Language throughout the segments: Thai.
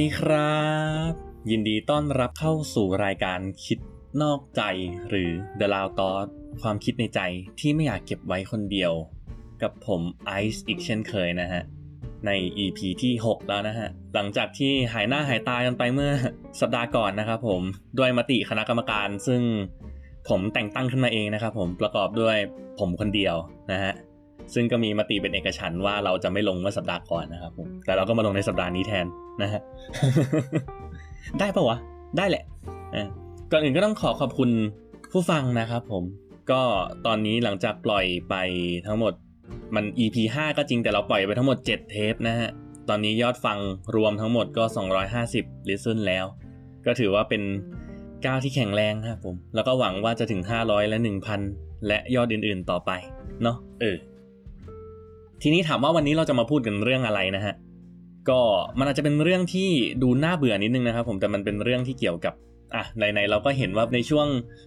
ดีครับ ยินดีต้อนรับเข้าสู่รายการคิดนอกใจหรือ The Loud Thought ความคิดในใจที่ไม่อยากเก็บไว้คนเดียว กับผมไอซ์อีกเช่นเคยนะฮะ ใน EP ที่ 6 แล้วนะฮะ หลังจากที่หายหน้าหายตากันไปเมื่อสัปดาห์ก่อนนะครับผมด้วยมติคณะกรรมการซึ่งผมแต่งตั้งขึ้นมาเองนะครับผมประกอบด้วยผมคนเดียวนะฮะ ซึ่งก็มีมติเป็นเอกฉันท์ว่าเราจะไม่ลงเมื่อสัปดาห์ก่อนนะครับผมแต่เราก็มาลงในสัปดาห์นี้แทนนะฮะได้ปะวะ ได้แหละอะก่อนอื่นก็ต้องขอขอบคุณผู้ฟังนะครับผมก็ตอนนี้หลังจากปล่อยไปทั้งหมดมัน EP 5 ก็จริงแต่เราปล่อยไปทั้งหมด 7 เทปนะฮะ ตอนนี้ยอดฟังรวมทั้งหมดก็ 250ลิสซึนแล้ว ก็ถือว่าเป็นก้าวที่แข็งแรงครับผม แล้วก็หวังว่าจะถึง 500 และ 1,000 และยอดอื่นๆต่อไป เนาะเออ ทีนี้ถามว่าวันนี้เราจะมาพูดกันเรื่องอะไรนะฮะ ก็มันอาจจะเป็นเรื่องที่ดูน่าเบื่อนิดนึงนะครับผมแต่มันเป็นเรื่องที่เกี่ยวกับอะในๆเราก็เห็นว่าในช่วง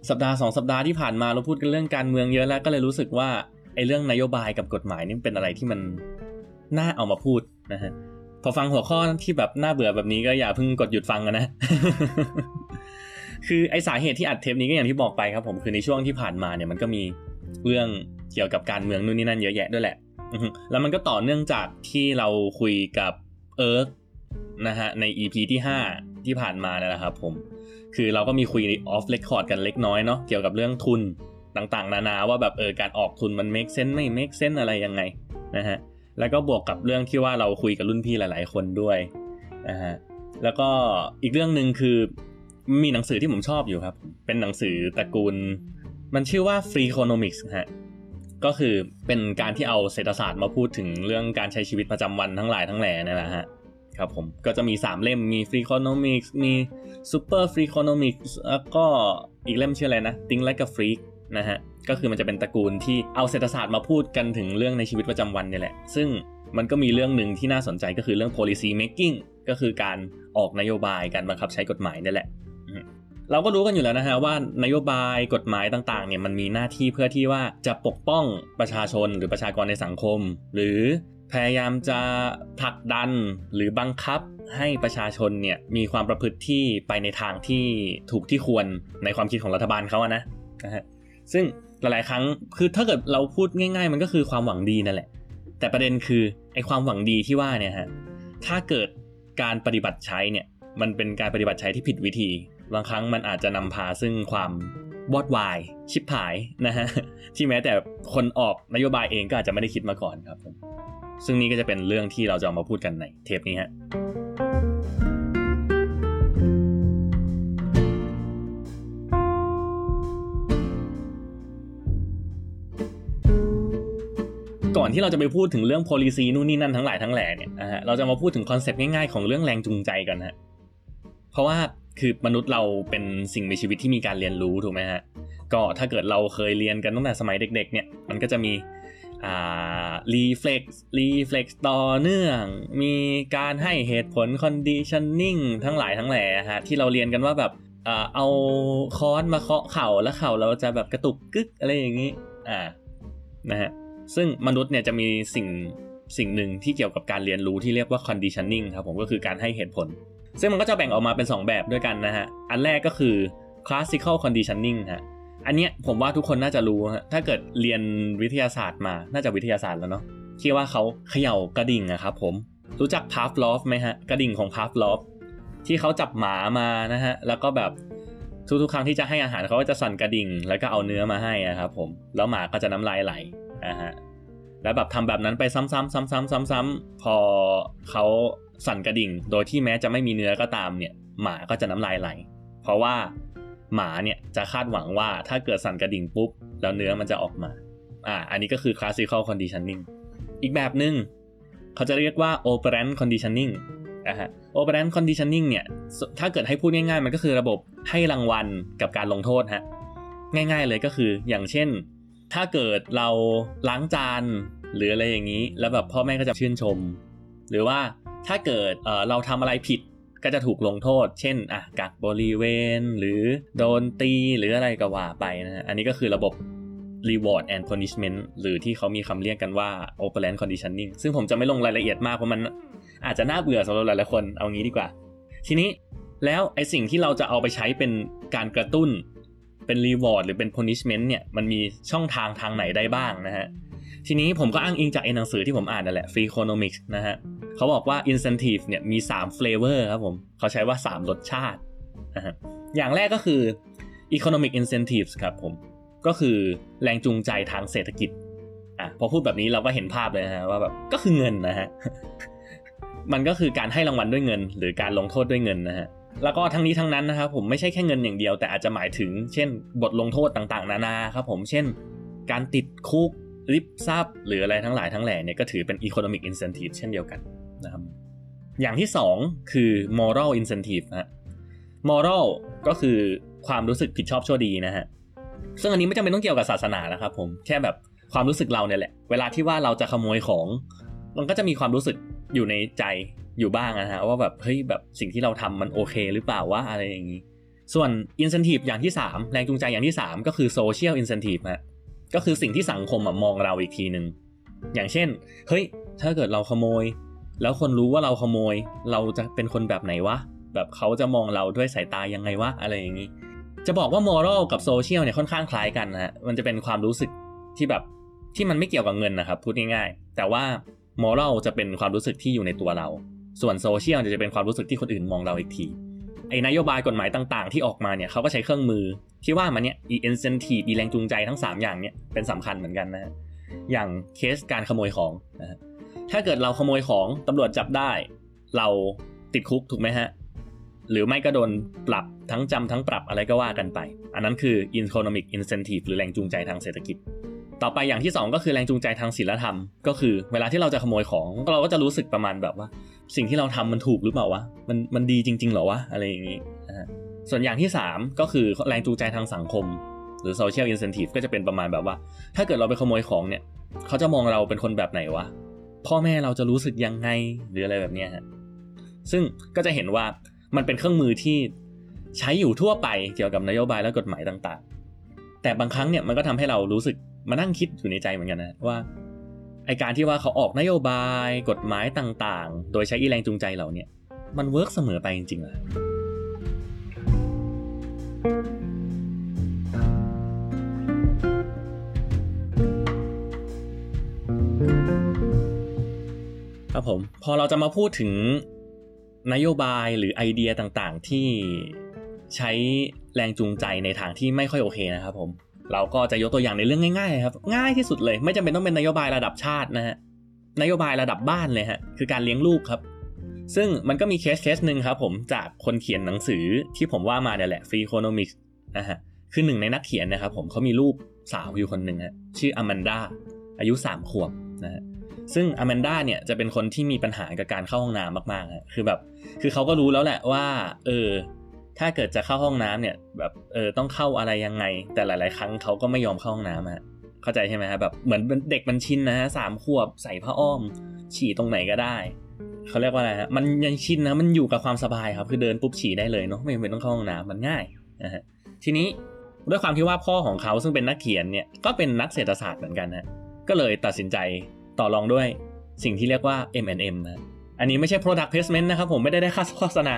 สัปดาห์สองสัปดาห์ที่ผ่านมาเราพูดกันเรื่องการเมืองเยอะแล้วก็เลยรู้สึกว่าไอ้เรื่องนโยบายกับกฎหมายนี่เป็นอะไรที่มันน่าเอามาพูดนะฮะพอฟังหัวข้อที่แบบน่าเบื่อแบบนี้ก็อย่าเพิ่งกดหยุดฟังกันนะ คือไอสาเหตุที่อัดเทปนี้ก็อย่างที่บอกไปครับผมคือในช่วงที่ผ่านมาเนี่ยมันก็มีเรื่องเกี่ยวกับการเมืองนู่นนี่นั่นเยอะแยะด้วยแหละ แล้วมันก็ต่อเนื่องจากที่เราคุยกับเอิร์กนะฮะใน EP ที่ 5 ที่ผ่านมานะครับผม คือเราก็มีคุยออฟเ e คคอร์ดกันเล็กน้อยเนาะเกี่ยวกับเรื่องทุนต่างๆ นานาว่าแบบเออการออกทุนมัน make sense ไม่ make sense อะไรยังไงนะฮะแล้วก็บวกกับเรื่องที่ว่าเราคุยกับรุ่นพี่หลาย ๆ คนด้วยนะฮะแล้วก็อีกเรื่องหนึ่งคือมีหนังสือที่ผมชอบอยู่ครับ เป็นหนังสือตระกูล มันชื่อว่า Free Economics ฮะ ก็คือเป็นการที่เอาเศรษฐศาสตร์มาพูดถึงเรื่องการใช้ชีวิตประจำวันทั้งหลายทั้งแหล่นี่แหละฮะครับผมก็จะมี 3 เล่มมี Free Economics มี Super Free Economics แล้วก็อีกเล่มชื่ออะไรนะ Think Like a Freak นะฮะก็คือมันจะเป็นตระกูลที่เอาเศรษฐศาสตร์มาพูดกันถึงเรื่องในชีวิตประจำวันนี่แหละ ซึ่งมันก็มีเรื่องหนึ่งที่น่าสนใจก็คือเรื่อง policy making ก็คือการออกนโยบายการบังคับใช้กฎหมายนี่แหละ เราก็รู้กันอยู่แล้วนะฮะว่านโยบายกฎหมายต่างๆเนี่ยมันมีหน้าที่เพื่อที่ว่าจะปกป้องประชาชนหรือประชากรในสังคม หรือพยายามจะผลักดันหรือบังคับให้ประชาชนเนี่ยมีความประพฤติที่ไปในทางที่ถูกที่ควรในความคิดของรัฐบาลเขาอะนะนะฮะซึ่งหลายๆครั้งคือถ้าเกิดเราพูดง่าย ๆ มันก็คือความหวังดีนั่นแหละ แต่ประเด็นคือไอ้ความหวังดีที่ว่าเนี่ยฮะถ้าเกิดการปฏิบัติใช้เนี่ยมันเป็นการปฏิบัติใช้ที่ผิดวิธี บางครั้งมันอาจจะนำพาซึ่งความวอดวาย ชิบหายนะฮะที่แม้แต่คนออกนโยบายเองก็อาจจะไม่ได้คิดมาก่อนครับผมซึ่งนี่ก็จะเป็นเรื่องที่เราจะเอามาพูดกันในเทปนี้ฮะก่อนที่เราจะไปพูดถึงเรื่อง policy นู่นนี่นั่นทั้งหลายทั้งแหล่เนี่ยนะฮะเราจะมาพูดถึงคอนเซปต์ง่ายๆของเรื่องแรงจูงใจกันฮะเพราะว่า คือมนุษย์เราเป็นสิ่งมีชีวิตที่มีการเรียนรู้ถูกไหมฮะก็ถ้าเกิดเราเคยเรียนกันตั้งแต่สมัยเด็ก ๆ เนี่ยมันก็จะมีอ่า reflex reflex ต่อเนื่อง มีการให้เหตุผล conditioning ทั้งหลายทั้งแหล่ฮะที่เราเรียนกันว่าแบบอ่าเอาค้อนมาเคาะเข่าแล้วเข่าเราจะแบบกระตุกกึกอะไรอย่างนี้อ่านะฮะซึ่งมนุษย์เนี่ยจะมีสิ่งสิ่งหนึ่งที่เกี่ยวกับการเรียนรู้ที่เรียกว่า conditioning ครับผมก็คือการให้เหตุผล ซึ่งมันก็จะแบ่งออกมาเป็น 2 แบบด้วยกันนะฮะ อันแรกก็คือ classical conditioning ฮะ อันเนี้ยผมว่าทุกคนน่าจะรู้ฮะ ถ้าเกิดเรียนวิทยาศาสตร์มา น่าจะวิทยาศาสตร์แล้วเนาะที่ว่าเขาเขย่ากระดิ่งอะครับผม รู้จักพาฟลอฟไหมฮะ กระดิ่งของพาฟลอฟที่เขาจับหมามานะฮะ แล้วก็แบบทุกๆครั้งที่จะให้อาหารเขาก็จะสั่นกระดิ่ง แล้วก็เอาเนื้อมาให้อะครับผม แล้วหมาก็จะน้ำลายไหลนะฮะ แล้วแบบทำแบบนั้นไปซ้ำๆซ้ำๆซ้ำๆพอเขาสั่นกระดิ่ง โดยที่แม้จะไม่มีเนื้อก็ตามเนี่ย หมาก็จะน้ำลายไหล เพราะว่าหมาเนี่ยจะคาดหวังว่าถ้าเกิดสั่นกระดิ่งปุ๊บ แล้วเนื้อมันจะออกมา อ่า อันนี้ก็คือ classical conditioning อีกแบบหนึ่งเขาจะเรียกว่า operant conditioning นะฮะ operant conditioning เนี่ย ถ้าเกิดให้พูดง่ายๆ มันก็คือระบบให้รางวัลกับการลงโทษฮะ ง่ายๆเลยก็คืออย่างเช่น ถ้าเกิดเราล้างจานหรืออะไรอย่างนี้ แล้วแบบพ่อแม่ก็จะชื่นชม หรือว่าถ้าเกิดเเราทำอะไรผิดก็จะถูกลงโทษ เช่นอะกักบริเวณ หรือโดนตีหรืออะไรก็ว่าไปนะฮะอันนี้ก็คือระบบ reward and punishment หรือที่เขามีคำเรียกกันว่า operant conditioning ซึ่งผมจะไม่ลงรายละเอียดมากเพราะมันอาจจะน่าเบื่อสำหรับหลายๆคน เอางี้ดีกว่า ทีนี้แล้วไอสิ่งที่เราจะเอาไปใช้เป็นการกระตุ้น เป็นรีวอร์ดหรือเป็น punishment เนี่ยมันมีช่องทางทางไหนได้บ้างนะฮะทีนี้ผมก็อ้างอิงจากไอ้หนังสือที่ผมอ่านนั่นแหละ Free Economics นะฮะเขาบอกว่า incentive เนี่ยมี 3 flavor ครับผมเขาใช้ว่า 3 รสชาตินะฮะอย่างแรกก็คือ economic incentives ครับผมก็คือแรงจูงใจทางเศรษฐกิจอะพอพูดแบบนี้เราก็เห็นภาพเลยนะฮะว่าแบบก็คือเงินนะฮะมันก็คือการให้รางวัลด้วยเงิน หรือการลงโทษด้วยเงินนะฮะ แล้วก็ทั้งนี้ทั้งนั้นนะครับผมไม่ใช่แค่เงินอย่างเดียว แต่อาจจะหมายถึง เช่น บทลงโทษต่างๆ นานาครับผมเช่น การติดคุกริบทรัพย์ หรืออะไรทั้งหลายทั้งแหล่เนี่ยก็ถือเป็น economic incentive เช่นเดียวกันนะครับอย่างที่ 2 คือ moral incentive ฮะ moral ก็คือความรู้สึกผิดชอบชั่วดีนะฮะซึ่งอันนี้ไม่จำเป็นต้องเกี่ยวกับศาสนานะครับผมแค่แบบความรู้สึกเราเนี่ยแหละ เวลาที่ว่าเราจะขโมยของ มันก็จะมีความรู้สึกอยู่ในใจ อยู่บ้างนะฮะว่าแบบเฮ้ยแบบสิ่งที่เราทำมันโอเคหรือเปล่าวะอะไรอย่างนี้ ส่วน incentive อย่างที่ 3 แรงจูงใจอย่างที่ 3 ก็คือ social incentive ฮะก็คือสิ่งที่สังคมมองเราอีกทีหนึ่งอย่างเช่น เฮ้ย ถ้าเกิดเราขโมย แล้วคนรู้ว่าเราขโมย เราจะเป็นคนแบบไหนวะ แบบเขาจะมองเราด้วยสายตายังไงวะ อะไรอย่างนี้ จะบอกว่า moral กับ social เนี่ยค่อนข้างคล้ายกันนะฮะมันจะเป็นความรู้สึกที่แบบที่มันไม่เกี่ยวกับเงินนะครับ พูดง่ายๆ แต่ว่า moral จะเป็นความรู้สึกที่อยู่ในตัวเรา ส่วน social จะเป็นความรู้สึกที่คนอื่นมองเราอีกทีไอ้นโยบายกฎหมายต่างๆ ที่ออกมาเนี่ยเขาก็ใช้เครื่องมือที่ว่ามันเนี่ย e incentive อีแรงจูงใจทั้ง 3 อย่างเนี่ยเป็นสำคัญเหมือนกันนะอย่างเคสการขโมยของนะฮะถ้าเกิดเราขโมยของตำรวจจับได้ เราติดคุกถูกไหมฮะ หรือไม่ก็โดนปรับทั้งจำทั้งปรับอะไรก็ว่ากันไป อันนั้นคือ economic incentive หรือแรงจูงใจทางเศรษฐกิจ ต่อไปอย่างที่ 2 ก็คือแรงจูงใจทางศีลธรรม ก็คือเวลาที่เราจะขโมยของเราก็จะรู้สึกประมาณแบบว่า สิ่งที่เราทำมันถูกหรือเปล่าวะมันมันดีจริง ๆ หรอวะอะไรอย่างนี้นะฮะส่วนอย่างที่ 3 ก็คือแรงจูงใจทางสังคม หรือ social incentive ก็จะเป็นประมาณแบบว่า ถ้าเกิดเราไปขโมยของเนี่ย เขาจะมองเราเป็นคนแบบไหนวะ พ่อแม่เราจะรู้สึกยังไงหรืออะไรแบบนี้ฮะซึ่งก็จะเห็นว่ามันเป็นเครื่องมือที่ใช้อยู่ทั่วไปเกี่ยวกับนโยบายและกฎหมายต่าง ๆ แต่บางครั้งเนี่ยมันก็ทำให้เรารู้สึกมานั่งคิดอยู่ในใจเหมือนกันนะว่า ไอการที่ว่าเขาออกนโยบายกฎหมายต่างๆ โดยใช้อีแรงจูงใจเหล่านี้มัน work เสมอไปจริงๆเหรอครับผมพอเราจะมาพูดถึงนโยบายหรือไอเดียต่างๆ ที่ใช้แรงจูงใจในทางที่ไม่ค่อยโอเคนะครับผม เราก็จะยกตัวอย่างในเรื่องง่ายๆครับ ง่ายที่สุดเลย ไม่จำเป็นต้องเป็นนโยบายระดับชาตินะฮะนโยบายระดับบ้านเลยฮะคือการเลี้ยงลูกครับ ซึ่งมันก็มีเคสเคสหนึ่งครับผมจากคนเขียนหนังสือที่ผมว่ามาเนี่ยแหละ Freakonomics นะฮะคือหนึ่งในนักเขียนนะครับผมเขามีลูกสาวอยู่คนหนึ่งฮะชื่ออแมนดาอายุ 3 ขวบนะฮะซึ่งอแมนดาเนี่ยจะเป็นคนที่มีปัญหากับการเข้าห้องน้ำมากๆฮะคือแบบคือเขาก็รู้แล้วแหละว่าเออ ถ้าเกิดจะเข้าห้องน้ำเนี่ยแบบเออต้องเข้าอะไรยังไง แต่หลาย ๆ ครั้งเขาก็ไม่ยอมเข้าห้องน้ำฮะเข้าใจใช่ไหมฮะแบบเหมือนเด็กมันชินนะฮะสามขวบใส่ผ้าอ้อม ฉี่ตรงไหนก็ได้เขาเรียกว่าอะไรฮะมันยังชินนะมันอยู่กับความสบายครับคือเดินปุ๊บฉี่ได้เลยเนาะไม่จำเป็นต้องเข้าห้องน้ำมันง่ายนะฮะทีนี้ด้วยความที่ว่าพ่อของเขาซึ่งเป็นนักเขียนเนี่ยก็เป็นนักเศรษฐศาสตร์เหมือนกันฮะก็เลยตัดสินใจต่อรองด้วยสิ่งที่เรียกว่า M&M นะอันนี้ไม่ใช่ product placement นะครับผมไม่ได้ได้ค่าโฆษณา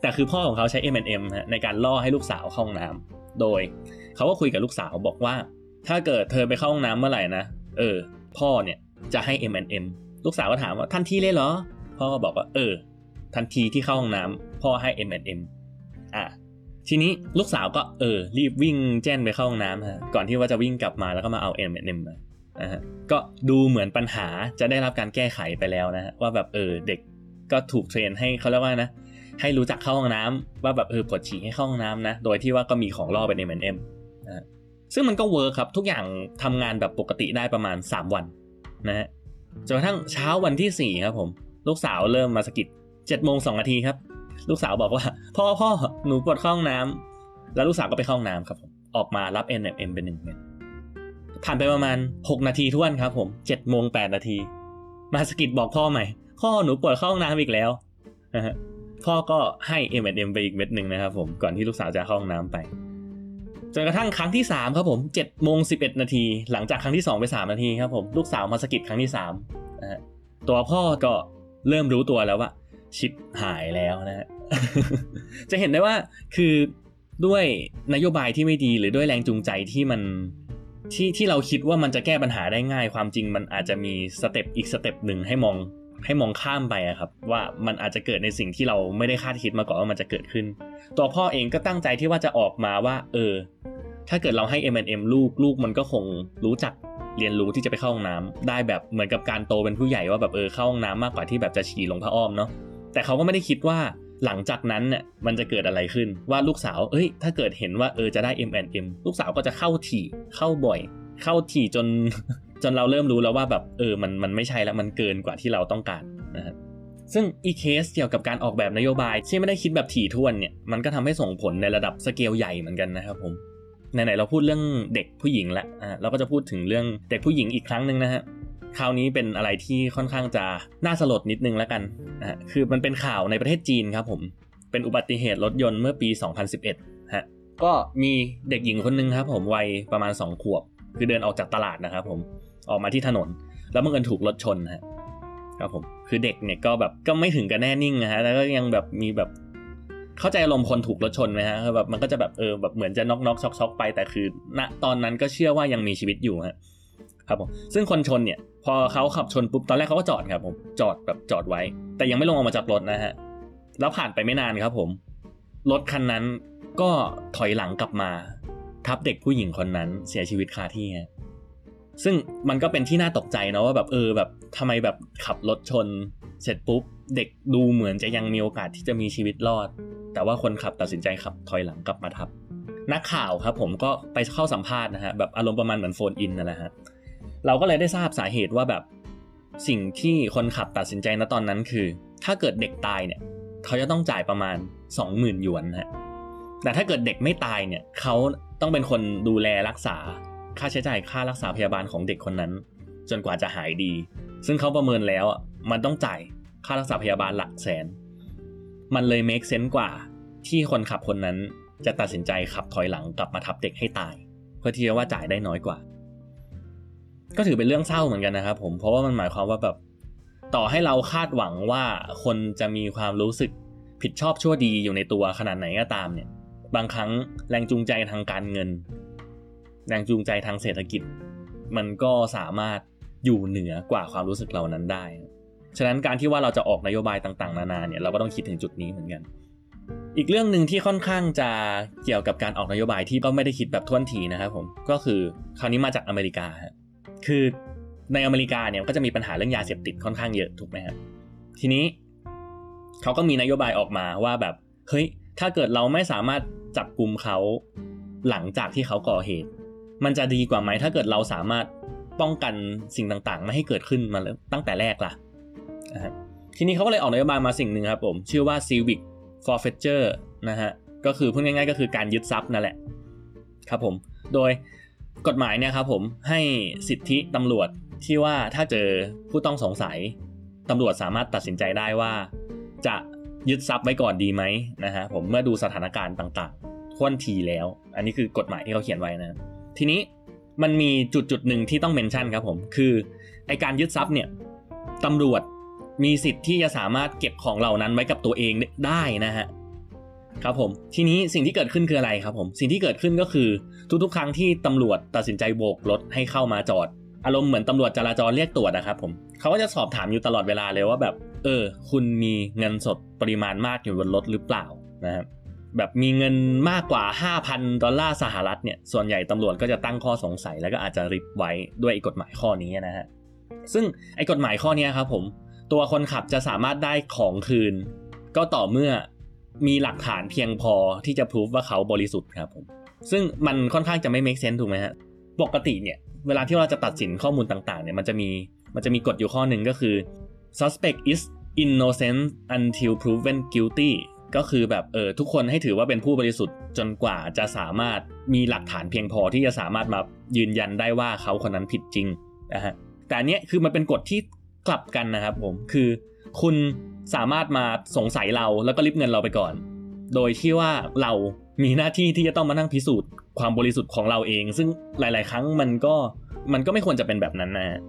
แต่คือพ่อของเขาใช้ M&M ในการล่อให้ลูกสาวเข้าห้องน้ำโดยเขาก็คุยกับลูกสาวบอกว่า ถ้าเกิดเธอไปเข้าห้องน้ำเมื่อไหร่นะเออ พ่อเนี่ยจะให้ M&M ลูกสาวก็ถามว่าทันทีเลยเหรอ พ่อก็บอกว่าเออ ทันทีที่เข้าห้องน้ำพ่อให้ M&M อะทีนี้ลูกสาวก็เออ รีบวิ่งแจ้นไปเข้าห้องน้ำฮะก่อนที่ว่าจะวิ่งกลับมาแล้วก็มาเอา M&M มานะฮะก็ดูเหมือนปัญหาจะได้รับการแก้ไขไปแล้วนะฮะว่าแบบเออเด็กก็ถูกเทรนให้เขาเรียกว่านะ ให้รู้จักเข้าห้องน้ำว่าแบบเออปวดฉี่ให้เข้าห้องน้ำนะ โดยที่ว่าก็มีของล่อเป็น M&M นะซึ่งมันก็เวิร์คครับทุกอย่างทำงานแบบปกติได้ประมาณ 3 วันนะฮะจนกระทั่งเช้าวันที่ 4 ครับผม ลูกสาวเริ่มมาสกิดเจ็ดโมงสองนาทีครับ ลูกสาวบอกว่า พ่อพ่อหนูปวดเข้าห้องน้ำแล้วลูกสาวก็ไปเข้าห้องน้ำครับผมออกมารับ M&M เป็นหนึ่งเม็ดผ่านไปประมาณ 6 นาทีท้วนครับผม7โมง8นาที มาสกิดบอกพ่อใหม่พ่อหนูปวดเข้าห้องน้ำอีกแล้วนะฮะ พ่อก็ให้ M&M ไปอีกเม็ดหนึ่งนะครับผมก่อนที่ลูกสาวจะเข้าห้องน้ำไปจนกระทั่งครั้งที่ 3 ครับผม7โมง11นาที หลังจากครั้งที่ 2 ไป 3 นาทีครับผมลูกสาวมาสกิดครั้งที่3นะฮะตัวพ่อก็เริ่มรู้ตัวแล้วว่า ชิบหายแล้วนะฮะจะเห็นได้ว่าคือด้วยนโยบายที่ไม่ดีหรือด้วยแรงจูงใจที่มันที่ที่เราคิดว่ามันจะแก้ปัญหาได้ง่าย ความจริงมันอาจจะมี step อีก step หนึ่งให้มอง ให้มองข้ามไปอะครับ ว่ามันอาจจะเกิดในสิ่งที่เราไม่ได้คาดคิดมาก่อนว่ามันจะเกิดขึ้น ตัวพ่อเองก็ตั้งใจที่ว่าจะออกมาว่า เออ ถ้าเกิดเราให้ M&M ลูกลูกมันก็คงรู้จักเรียนรู้ที่จะไปเข้าห้องน้ำได้แบบเหมือนกับการโตเป็นผู้ใหญ่ว่าแบบเออเข้าห้องน้ำมากกว่าที่แบบจะฉี่ลงผ้าอ้อมเนาะแต่เขาก็ไม่ได้คิดว่าหลังจากนั้นเนี่ยมันจะเกิดอะไรขึ้นว่าลูกสาว เอ้ย ถ้าเกิดเห็นว่าเออจะได้ M&M ลูกสาวก็จะเข้าถี่เข้าบ่อย เข้าถี่จน จนเราเริ่มรู้แล้วว่าแบบเออมันมันไม่ใช่แล้วมันเกินกว่าที่เราต้องการนะครับซึ่งอีเคสเกี่ยวกับการออกแบบนโยบายที่ไม่ได้คิดแบบถี่ถ้วนเนี่ยมันก็ทำให้ส่งผลในระดับสเกลใหญ่เหมือนกันนะครับผมไหนๆเราพูดเรื่องเด็กผู้หญิงแล้วอ่าเราก็จะพูดถึงเรื่องเด็กผู้หญิงอีกครั้งหนึ่งนะฮะคราวนี้เป็นอะไรที่ค่อนข้างจะน่าสลดนิดนึงแล้วกันอ่าคือมันเป็นข่าวในประเทศจีนครับผมเป็นอุบัติเหตุรถยนต์เมื่อปี 2011ฮะก็มีเด็กหญิงคนนึงครับผมวัยประมาณ 2 ขวบ คือเดินออกจากตลาดนะครับผม ออกมาที่ถนน แล้วบังเอิญถูกรถชนฮะครับผมคือเด็กเนี่ยก็แบบก็ไม่ถึงกับแน่นิ่งนะฮะแล้วก็ยังแบบมีแบบเข้าใจอารมณ์คนถูกรถชนไหมฮะแบบมันก็จะแบบเออแบบเหมือนจะน็อกน็อกช็อกช็อกไปแต่คือ ณตอนนั้นก็เชื่อว่ายังมีชีวิตอยู่ฮะครับผมซึ่งคนชนเนี่ย พอเขาขับชนปุ๊บตอนแรกเขาก็จอดครับผมจอดแบบจอดไว้ แต่ยังไม่ลงออกมาจากรถนะฮะแล้วผ่านไปไม่นานครับผมรถคันนั้นก็ถอยหลังกลับมา ทับเด็กผู้หญิงคนนั้นเสียชีวิตคาที่ฮะ ซึ่งมันก็เป็นที่น่าตกใจนะว่าแบบเออแบบทำไมแบบขับรถชน เสร็จปุ๊บ เด็กดูเหมือนจะยังมีโอกาสที่จะมีชีวิตรอด แต่ว่าคนขับตัดสินใจขับถอยหลังกลับมาทับ นักข่าวครับผมก็ไปเข้าสัมภาษณ์นะฮะแบบอารมณ์ประมาณเหมือนโฟนอินนั่นแหละฮะเราก็เลยได้ทราบสาเหตุว่าแบบสิ่งที่คนขับตัดสินใจณตอนนั้นคือ ถ้าเกิดเด็กตายเนี่ย เขาจะต้องจ่ายประมาณ 20,000หยวนฮะแต่ถ้าเกิดเด็กไม่ตายเนี่ยเขาต้องเป็นคนดูแลรักษา ค่าใช้จ่ายค่ารักษาพยาบาลของเด็กคนนั้น จนกว่าจะหายดี ซึ่งเขาประเมินแล้วอะมันต้องจ่ายค่ารักษาพยาบาลหลักแสน มันเลย make sense กว่าที่คนขับคนนั้นจะตัดสินใจขับถอยหลังกลับมาทับเด็กให้ตาย เพื่อที่จะว่าจ่ายได้น้อยกว่า ก็ถือเป็นเรื่องเศร้าเหมือนกันนะครับผมเพราะว่ามันหมายความว่าแบบต่อให้เราคาดหวังว่าคนจะมีความรู้สึกผิดชอบชั่วดีอยู่ในตัวขนาดไหนก็ตามเนี่ย บางครั้งแรงจูงใจทางการเงิน แรงจูงใจทางเศรษฐกิจ มันก็สามารถอยู่เหนือกว่าความรู้สึกเหล่านั้นได้ ฉะนั้นการที่ว่าเราจะออกนโยบายต่างๆ นานาเนี่ยเราก็ต้องคิดถึงจุดนี้เหมือนกัน อีกเรื่องหนึ่งที่ค่อนข้างจะเกี่ยวกับการออกนโยบายที่ก็ไม่ได้คิดแบบท่วนทีนะครับผมก็คือคราวนี้มาจากอเมริกาคือในอเมริกาเนี่ยก็จะมีปัญหาเรื่องยาเสพติดค่อนข้างเยอะถูกไหมครับทีนี้เขาก็มีนโยบายออกมาว่าแบบเฮ้ยถ้าเกิดเราไม่สามารถจับกลุ่มเขาหลังจากที่เขาก่อเหตุ มันจะดีกว่าไหมถ้าเกิดเราสามารถป้องกันสิ่งต่างๆ ไม่ให้เกิดขึ้นมาตั้งแต่แรกล่ะทีนี้เขาก็เลยออกนโยบายมาสิ่งหนึ่งครับผม ชื่อว่า civic forfeiture นะฮะก็คือพูดง่ายๆก็คือการยึดทรัพย์นั่นแหละครับผมโดยกฎหมายเนี่ยครับผมให้สิทธิตำรวจที่ว่าถ้าเจอผู้ต้องสงสัยตำรวจสามารถตัดสินใจได้ว่า จะยึดทรัพย์ไว้ก่อนดีไหมนะฮะผมเมื่อดูสถานการณ์ต่างๆท่วนทีแล้ว อันนี้คือกฎหมายที่เขาเขียนไว้นะ ทีนี้มันมีจุดจุดหนึ่งที่ต้องเมนชั่นครับผม คือไอการยึดทรัพย์เนี่ยตำรวจมีสิทธิ์ที่จะสามารถเก็บของเหล่านั้นไว้กับตัวเองได้นะฮะครับผมทีนี้สิ่งที่เกิดขึ้นคืออะไรครับผมสิ่งที่เกิดขึ้นก็คือทุกๆ ครั้งที่ตำรวจตัดสินใจโบกรถให้เข้ามาจอด อารมณ์เหมือนตำรวจจราจรเรียกตรวจนะครับผมเขาก็จะสอบถามอยู่ตลอดเวลาเลยว่าแบบ เออ คุณมีเงินสดปริมาณมากอยู่บนรถหรือเปล่านะครับ แบบมีเงินมากกว่า 5,000 ดอลลาร์สหรัฐเนี่ย ส่วนใหญ่ตำรวจก็จะตั้งข้อสงสัยแล้วก็อาจจะริบไว้ด้วยกฎหมายข้อนี้นะฮะ ซึ่งไอ้กฎหมายข้อนี้ครับผม ตัวคนขับจะสามารถได้ของคืน ก็ต่อเมื่อมีหลักฐานเพียงพอที่จะพิสูจว่าเขาบริสุทธิ์ครับผม ซึ่งมันค่อนข้างจะไม่ make sense ถูกไหมฮะ ปกติเนี่ย เวลาที่เราจะตัดสินข้อมูลต่างๆเนี่ย มันจะมี มันจะมีกฎอยู่ข้อหนึ่งก็คือ suspect is innocent until proven guilty ก็คือแบบเออทุกคนให้ถือว่าเป็นผู้บริสุทธิ์จนกว่าจะสามารถมีหลักฐานเพียงพอที่จะสามารถมายืนยันได้ว่าเขาคนนั้นผิดจริงนะฮะแต่เนี้ยคือมันเป็นกฎที่กลับกันนะครับผมคือคุณสามารถมาสงสัยเราแล้วก็ริบเงินเราไปก่อน โดยที่ว่าเรามีหน้าที่ที่จะต้องมานั่งพิสูจน์ความบริสุทธิ์ของเราเอง ซึ่งหลาย ๆ ครั้งมันก็มันก็ไม่ควรจะเป็นแบบนั้นนะ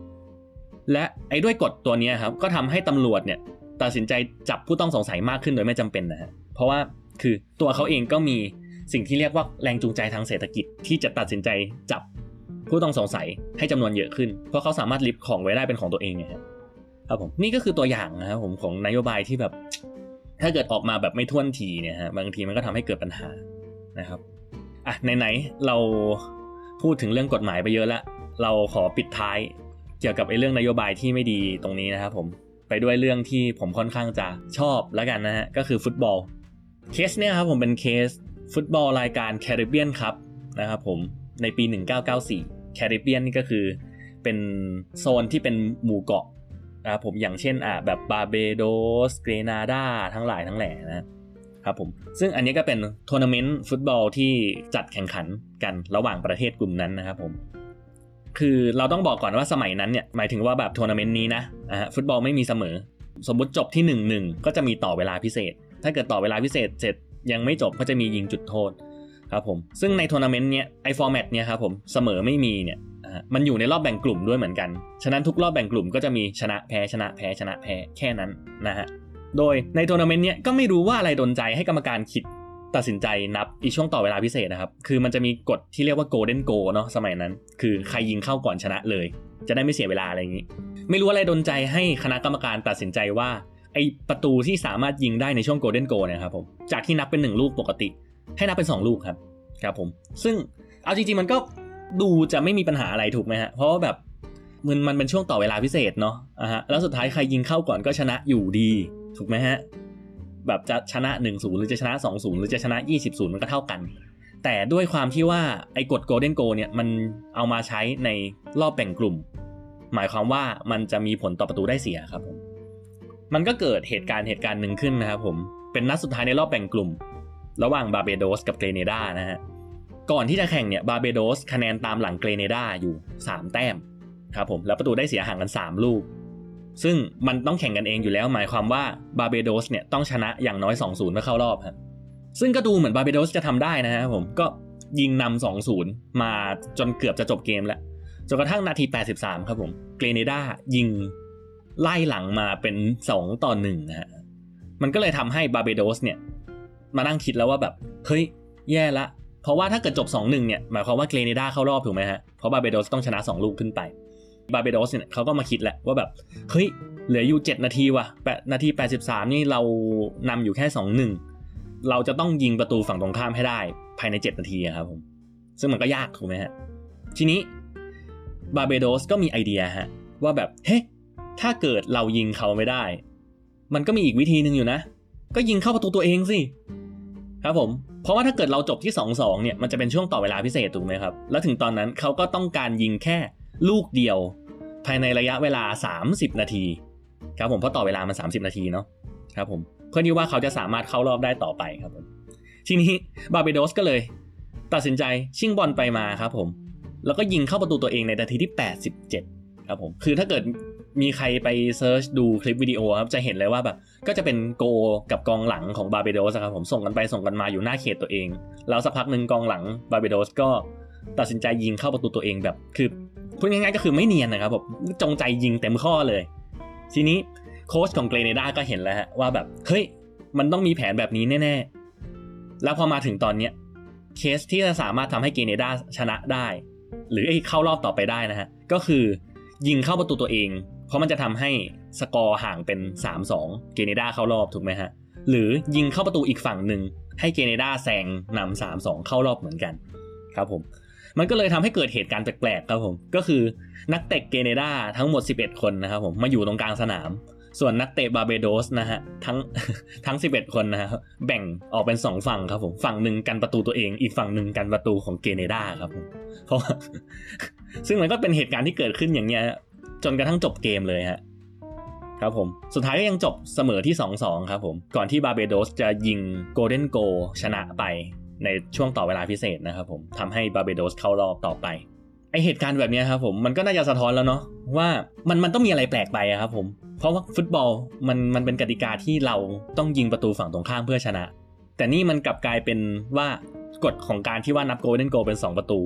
และไอ้ด้วยกฎตัวนี้ครับก็ทำให้ตำรวจเนี่ย ตัดสินใจจับผู้ต้องสงสัยมากขึ้นโดยไม่จำเป็นนะฮะเพราะว่าคือตัวเขาเองก็มีสิ่งที่เรียกว่าแรงจูงใจทางเศรษฐกิจที่จะตัดสินใจจับผู้ต้องสงสัยให้จำนวนเยอะขึ้น เพราะเขาสามารถลิฟของไว้ได้เป็นของตัวเองไงครับครับผมนี่ก็คือตัวอย่างนะครับผมของนโยบายที่แบบ ถ้าเกิดออกมาแบบไม่ท่วนทีเนี่ยฮะบางทีมันก็ทำให้เกิดปัญหานะครับอะไหนๆเราพูดถึงเรื่องกฎหมายไปเยอะแล้วเราขอปิดท้ายเกี่ยวกับไอ้เรื่องนโยบายที่ไม่ดีตรงนี้นะครับผม ไปด้วยเรื่องที่ผมค่อนข้างจะชอบแล้วกันนะฮะ ก็คือฟุตบอล เคสเนี่ยครับผมเป็นเคสฟุตบอลรายการแคริบเบียนครับนะครับผมในปี 1994 แคริบเบียนนี่ก็คือเป็นโซนที่เป็นหมู่เกาะนะครับผมอย่างเช่นอะแบบบาร์เบโดสเกรนาดาทั้งหลายทั้งแหล่นะครับผมซึ่งอันนี้ก็เป็นทัวร์นาเมนต์ฟุตบอลที่จัดแข่งขันกันระหว่างประเทศกลุ่มนั้นนะครับผม คือเราต้องบอกก่อนว่าสมัยนั้นเนี่ยหมายถึงว่าแบบทัวร์นาเมนต์นี้นะอะฟุตบอลไม่มีเสมอ สมมติจบที่1นหนึ่งก็จะมีต่อเวลาพิเศษ ถ้าเกิดต่อเวลาพิเศษเสร็จยังไม่จบก็จะมียิงจุดโทษครับผมซึ่งในทัวร์นาเมนต์เนี้ยไอ้ format เนี้ยครับผมเสมอไม่มีเนี่ยมันอยู่ในรอบแบ่งกลุ่มด้วยเหมือนกัน ฉะนั้นทุกรอบแบ่งกลุ่มก็จะมีชนะแพ้ชนะแพ้ชนะแพ้แค่นั้นนะฮะ โดยในทัวร์นาเมนต์เนี้ยก็ไม่รู้ว่าอะไรดนใจให้กรรมการคิด ตัดสินใจนับไอ้ช่วงต่อเวลาพิเศษนะครับ คือมันจะมีกฎที่เรียกว่า golden goal เนาะสมัยนั้น คือใครยิงเข้าก่อนชนะเลย จะได้ไม่เสียเวลาอะไรอย่างนี้ ไม่รู้อะไรดนใจให้คณะกรรมการตัดสินใจว่าไอประตูที่สามารถยิงได้ในช่วงโกลเด้นโกเนี่ยครับผมจากที่นับเป็น 1 ลูกปกติ ให้นับเป็น 2 ลูกครับครับผม ซึ่งเอาจริงๆมันก็ดูจะไม่มีปัญหาอะไรถูกไหมฮะเพราะว่าแบบมันมันเป็นช่วงต่อเวลาพิเศษเนาะอะฮะแล้วสุดท้ายใครยิงเข้าก่อนก็ชนะอยู่ดี ถูกไหมฮะ แบบจะชนะ1 0หรือจะชนะ2 0หรือจะชนะ20 0มันก็เท่ากัน แต่ด้วยความที่ว่าไอ้กฎโกลเด้นโกเนี่ยมันเอามาใช้ในรอบแบ่งกลุ่ม หมายความว่ามันจะมีผลต่อประตูได้เสียครับผมมันก็เกิดเหตุการณ์เหตุการณ์หนึ่งขึ้นนะครับผมเป็นนัดสุดท้ายในรอบแบ่งกลุ่ม ระหว่างบาเบโดสกับเกรเนดานะฮะก่อนที่จะแข่งเนี่ยบาเบโดสคะแนนตามหลังเกรเนดาอยู่ 3 แต้มครับผมแล้วประตูได้เสียห่างกัน 3 ลูก ซึ่งมันต้องแข่งกันเองอยู่แล้ว หมายความว่าบาเบโดสเนี่ยต้องชนะอย่างน้อย 2-0เพื่อเข้ารอบครับซึ่งก็ดูเหมือนบาเบโดสจะทำได้นะฮะผมก็ยิงนำ2-0 มาจนเกือบจะจบเกมแล้วจนกระทั่งนาที 83 ครับผมเกรเนดายิงไล่หลังมาเป็น 2 ต่อ1นะฮะมันก็เลยทำให้บาเบโดสเนี่ยมานั่งคิดแล้วว่าแบบ เฮ้ย แย่ละ เพราะว่าถ้าเกิดจบ 2-1 เนี่ย หมายความว่าเกรเนดาเข้ารอบถูกไหมฮะ เพราะบาเบโดสต้องชนะ 2 ลูกขึ้นไป บาเบโดสเนี่ยเขาก็มาคิดแหละว่าแบบเฮ้ยเหลืออยู่ 7 นาทีว่ะแปนาที 83 นี่เรานำอยู่แค่ 2-1 เราจะต้องยิงประตูฝั่งตรงข้ามให้ได้ภายใน 7 นาทีครับผมซึ่งมันก็ยากถูกไหมฮะ ทีนี้บาเบโดสก็มีไอเดียฮะ ว่าแบบ เฮ้ถ้าเกิดเรายิงเขาไม่ได้ มันก็มีอีกวิธีหนึ่งอยู่นะ ก็ยิงเข้าประตูตัวเองสิ ครับผม เพราะว่าถ้าเกิดเราจบที่ 2-2 เนี่ย มันจะเป็นช่วงต่อเวลาพิเศษถูกไหมครับ แล้วถึงตอนนั้นเขาก็ต้องการยิงแค่ ลูกเดียวภายในระยะเวลา 30 นาทีครับผมเพราะต่อเวลามัน 30 นาทีเนาะครับผมเพื่อที่ว่าเขาจะสามารถเข้ารอบได้ต่อไปครับผมทีนี้บาเบโดสก็เลย ตัดสินใจชิ่งบอลไปมาครับผม แล้วก็ยิงเข้าประตูตัวเองในนาทีที่ 87 ครับผมคือถ้าเกิดมีใครไปเซิร์ชดูคลิปวิดีโอครับจะเห็นเลยว่าแบบก็จะเป็นโกกับกองหลังของบาเบโดสครับผมส่งกันไปส่งกันมาอยู่หน้าเขตตัวเอง แล้วสักพักหนึ่งกองหลังบาเบโดสก็ตัดสินใจยิงเข้าประตูตัวเองแบบคือ พูดง่ายๆก็คือไม่เนียนนะครับผมจงใจยิงเต็มข้อเลย ทีนี้โค้ชของเกรเนดาก็เห็นแล้วฮะว่าแบบเฮ้ยมันต้องมีแผนแบบนี้แน่ๆ แล้วพอมาถึงตอนเนี้ยเคสที่จะสามารถทำให้เกรเนดาชนะได้ หรือเข้ารอบต่อไปได้นะฮะก็คือยิงเข้าประตูตัวเอง เพราะมันจะทำให้สกอร์ห่างเป็น 3-2 เกเนดาเข้ารอบถูกไหมฮะหรือยิงเข้าประตูอีกฝั่งหนึ่งให้เกเนดาแซงนำ3-2 เข้ารอบเหมือนกัน ครับผม มันก็เลยทำให้เกิดเหตุการณ์แปลกๆครับผม ก็คือนักเตะเกเนดาทั้งหมด 11 คนนะครับผมมาอยู่ตรงกลางสนาม ส่วนนักเตะบาเบโดสนะฮะทั้งทั้ง 11 คนนะฮะแบ่งออกเป็น 2 ฝั่งครับผมฝั่งหนึ่งกันประตูตัวเอง อีกฝั่งหนึ่งกันประตูของเกเนดาครับผมเพราะซึ่งมันก็เป็นเหตุการณ์ที่เกิดขึ้นอย่างเงี้ยจนกระทั่งจบเกมเลยฮะครับผม สุดท้ายก็ยังจบเสมอที่ 2-2 ครับผม ก่อนที่บาเบโดสจะยิงโกลเด้นโกชนะไป ในช่วงต่อเวลาพิเศษนะครับผมทำให้บาเบโดสเข้ารอบต่อไปไอเหตุการณ์แบบนี้ครับผมมันก็น่าจะสะท้อนแล้วเนาะว่ามันมันต้องมีอะไรแปลกไปครับผมเพราะว่าฟุตบอลมันมันเป็นกติกาที่เราต้องยิงประตูฝั่งตรงข้ามเพื่อชนะ แต่นี่มันกลับกลายเป็นว่ากฎของการที่ว่านับโกลเด้นโกเป็น 2 ประตู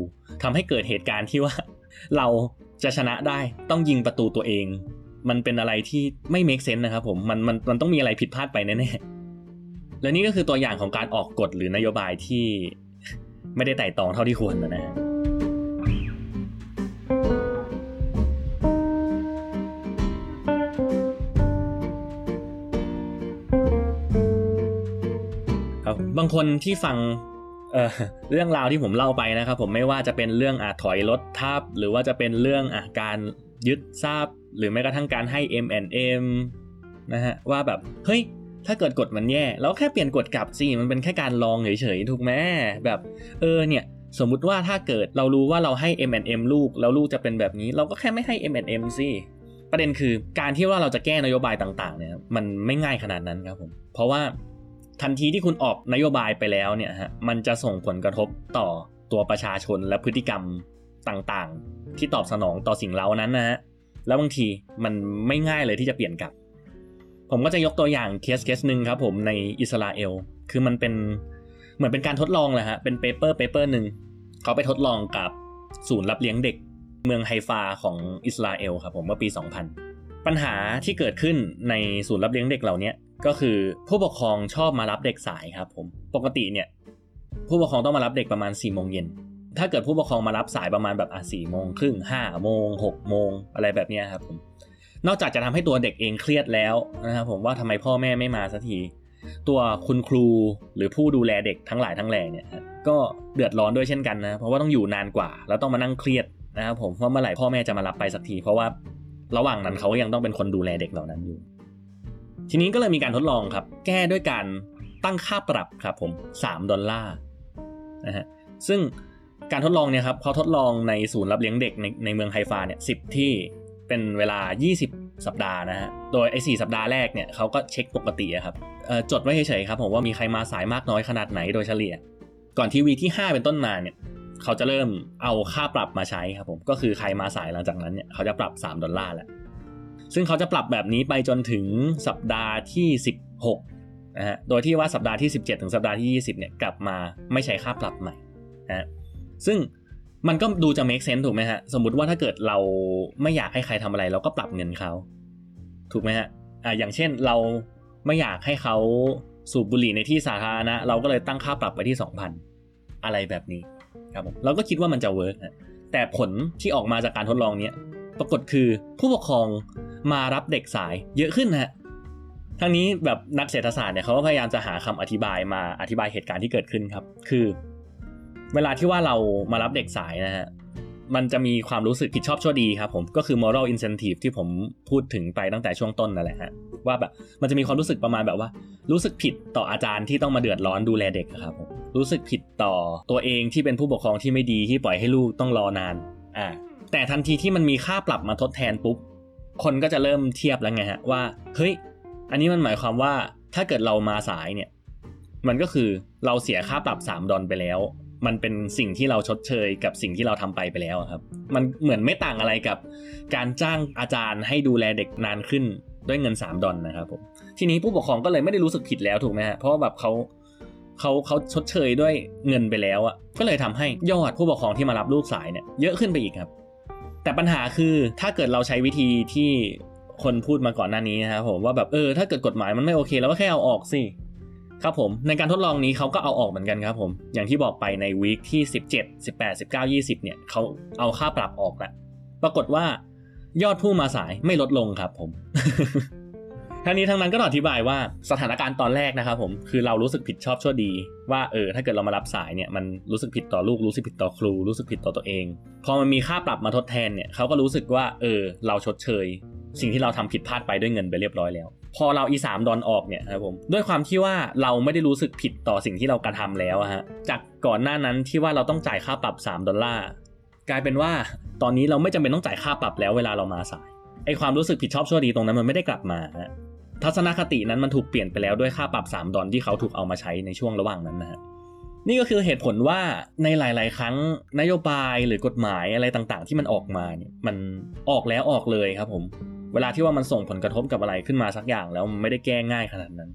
ทำให้เกิดเหตุการณ์ที่ว่า เราจะชนะได้ต้องยิงประตูตัวเอง มันเป็นอะไรที่ไม่เมคเซนส์นะครับผมมันมันมันต้องมีอะไรผิดพลาดไปแน่ๆ และนี่ก็คือตัวอย่างของการออกกฎหรือนโยบายที่ไม่ได้ไต่ตองเท่าที่ควรนะฮะครับบางคนที่ฟังเเรื่องราวที่ผมเล่าไปนะครับ ผมไม่ว่าจะเป็นเรื่องอะถอยรถทับ หรือว่าจะเป็นเรื่องอะการยึดทราบ หรือแม้กระทั่งการให้ M&M นะฮะว่าแบบเฮ้ย ถ้าเกิดกฎมันแย่เราแค่เปลี่ยนกฎกลับสิมันเป็นแค่การลองเฉยๆถูกไหมแบบเออเนี่ยสมมุติว่าถ้าเกิดเรารู้ว่าเราให้ M&M ลูกแล้วลูกจะเป็นแบบนี้ เราก็แค่ไม่ให้ M&M สิประเด็นคือการที่ว่าเราจะแก้นโยบายต่างๆเนี่ยมันไม่ง่ายขนาดนั้นครับผมเพราะว่าทันทีที่คุณออกนโยบายไปแล้วเนี่ยฮะมันจะส่งผลกระทบต่อตัวประชาชนและพฤติกรรมต่างๆ ที่ตอบสนองต่อสิ่งเหล่านั้นนะฮะแล้วบางทีมันไม่ง่ายเลยที่จะเปลี่ยนกลับ ผมก็จะยกตัวอย่างเคสเคสหนึ่งครับผมในอิสราเอล คือมันเป็นเหมือนเป็นการทดลองแหละฮะ เป็น paper paper หนึ่งเขาไปทดลองกับศูนย์รับเลี้ยงเด็ก เมืองไฮฟาของอิสราเอลครับผมเมื่อปี 2000 ปัญหาที่เกิดขึ้นในศูนย์รับเลี้ยงเด็กเหล่านี้ก็คือผู้ปกครองชอบมารับเด็กสายครับผมปกติเนี่ยผู้ปกครองต้องมารับเด็กประมาณ4ี่โมงเย็นถ้าเกิดผู้ปกครองมารับสายประมาณแบบอะสี่โมงครึ่งห้าโมงหกโมงอะไรแบบนี้ครับผม นอกจากจะทำให้ตัวเด็กเองเครียดแล้วนะครับผมว่าทำไมพ่อแม่ไม่มาสักที ตัวคุณครูหรือผู้ดูแลเด็กทั้งหลายทั้งแหล่เนี่ยก็เดือดร้อนด้วยเช่นกันนะเพราะว่าต้องอยู่นานกว่า แล้วต้องมานั่งเครียดนะครับผมว่าเมื่อไหร่พ่อแม่จะมารับไปสักที เพราะว่าระหว่างนั้นเขาก็ยังต้องเป็นคนดูแลเด็กเหล่านั้นอยู่ ทีนี้ก็เลยมีการทดลองครับ แก้ด้วยการตั้งค่าปรับครับผม 3 ดอลลาร์นะฮะซึ่งการทดลองเนี่ยครับเขาทดลองในศูนย์รับเลี้ยงเด็กในในเมืองไฮฟาเนี่ยสิที่ เป็นเวลา 20 สัปดาห์นะฮะ โดยไอ้สสัปดาห์แรกเนี่ยเขาก็เช็คปกติครับจดไว้เฉยๆครับผมว่ามีใครมาสายมากน้อยขนาดไหนโดยเฉลี่ย ก่อนที่วีที่ 5 เป็นต้นมาเนี่ยเขาจะเริ่มเอาค่าปรับมาใช้ครับผม ก็คือใครมาสายหลังจากนั้นเนี่ยเขาจะปรับ 3 ดอลลาร์แหละ ซึ่งเขาจะปรับแบบนี้ไปจนถึงสัปดาห์ที่ 16นะฮะ โดยที่ว่าสัปดาห์ที่ 17 ถึงสัปดาห์ที่ 20เนี่ยกลับมาไม่ใช้ค่าปรับใหม่นะซึ่ง มันก็ดูจะ make sense ถูกไหมฮะ สมมติว่าถ้าเกิดเราไม่อยากให้ใครทำอะไร เราก็ปรับเงินเขา ถูกไหมฮะอ่าอย่างเช่นเราไม่อยากให้เขาสูบบุหรี่ในที่สาธารณะเราก็เลยตั้งค่าปรับไปที่ 2,000 อะไรแบบนี้ครับผมเราก็คิดว่ามันจะเวิร์กนะแต่ผลที่ออกมาจากการทดลองนี้ปรากฏคือผู้ปกครองมารับเด็กสายเยอะขึ้นฮะทั้งนี้แบบนักเศรษฐศาสตร์เนี่ยเขาก็พยายามจะหาคำอธิบายมาอธิบายเหตุการณ์ที่เกิดขึ้นครับ คือ เวลาที่ว่าเรามารับเด็กสายนะฮะมันจะมีความรู้สึกผิดชอบชั่วดีครับผมก็คือ moral incentive ที่ผมพูดถึงไปตั้งแต่ช่วงต้นนั่นแหละฮะว่าแบบมันจะมีความรู้สึกประมาณแบบว่า รู้สึกผิดต่ออาจารย์ที่ต้องมาเดือดร้อนดูแลเด็กครับผมรู้สึกผิดต่อตัวเองที่เป็นผู้ปกครองที่ไม่ดีที่ปล่อยให้ลูกต้องรอนานอ่าแต่ทันทีที่มันมีค่าปรับมาทดแทนปุ๊บคนก็จะเริ่มเทียบแล้วไงฮะว่าเฮ้ยอันนี้มันหมายความว่าถ้าเกิดเรามาสายเนี่ยมันก็คือเราเสียค่าปรับ 3 ดอลไปแล้ว มันเป็นสิ่งที่เราชดเชยกับสิ่งที่เราทำไปไปแล้วครับ มันเหมือนไม่ต่างอะไรกับ การจ้างอาจารย์ให้ดูแลเด็กนานขึ้นด้วยเงิน 3 ดอลนะครับผมทีนี้ผู้ปกครองก็เลยไม่ได้รู้สึกผิดแล้วถูกไหมฮะเพราะแบบเขาเขาเขาชดเชยด้วยเงินไปแล้วอะก็เลยทำให้ยอดผู้ปกครองที่มารับลูกสายเนี่ยเยอะขึ้นไปอีกครับ แต่ปัญหาคือถ้าเกิดเราใช้วิธีที่คนพูดมาก่อนหน้านี้นะครับผมว่าแบบเออถ้าเกิดกฎหมายมันไม่โอเคเราก็แค่เอาออกสิ ครับผมในการทดลองนี้เขาก็เอาออกเหมือนกันครับผม อย่างที่บอกไปในวีคที่ 17 18 19 20 เนี่ยเขาเอาค่าปรับออกแล้วปรากฏว่ายอดผู้มาสายไม่ลดลงครับผมทั้งนี้ทั้งนั้นก็ต้องอธิบายว่าสถานการณ์ตอนแรกนะครับผมคือเรารู้สึกผิดชอบชั่วดี ว่าเออถ้าเกิดเรามารับสายเนี่ยมันรู้สึกผิดต่อลูกรู้สึกผิดต่อครู รู้สึกผิดต่อตัวเอง พอมันมีค่าปรับมาทดแทนเนี่ยเขาก็รู้สึกว่าเออเราชดเชย สิ่งที่เราทำผิดพลาดไปด้วยเงินไปเรียบร้อยแล้ว พอเราอีสามดอนออกเนี่ยครับผมด้วยความที่ว่าเราไม่ได้รู้สึกผิดต่อสิ่งที่เรากระทำแล้วฮะจากก่อนหน้านั้นที่ว่าเราต้องจ่ายค่าปรับ 3 ดอลลาร์กลายเป็นว่าตอนนี้เราไม่จำเป็นต้องจ่ายค่าปรับแล้วเวลาเรามาสายไอความรู้สึกผิดชอบชั่วดีตรงนั้นมันไม่ได้กลับมาฮะทัศนคตินั้นมันถูกเปลี่ยนไปแล้วด้วยค่าปรับ 3 ดอลที่เขาถูกเอามาใช้ในช่วงระหว่างนั้นนะฮะนี่ก็คือเหตุผลว่าในหลาย ๆ ครั้งนโยบายหรือกฎหมายอะไรต่างๆ ที่มันออกมาเนี่ยมันออกแล้วออกเลยครับผม เวลาที่ว่ามันส่งผลกระทบกับอะไรขึ้นมาสักอย่างแล้วมันไม่ได้แก้ง่ายขนาดนั้น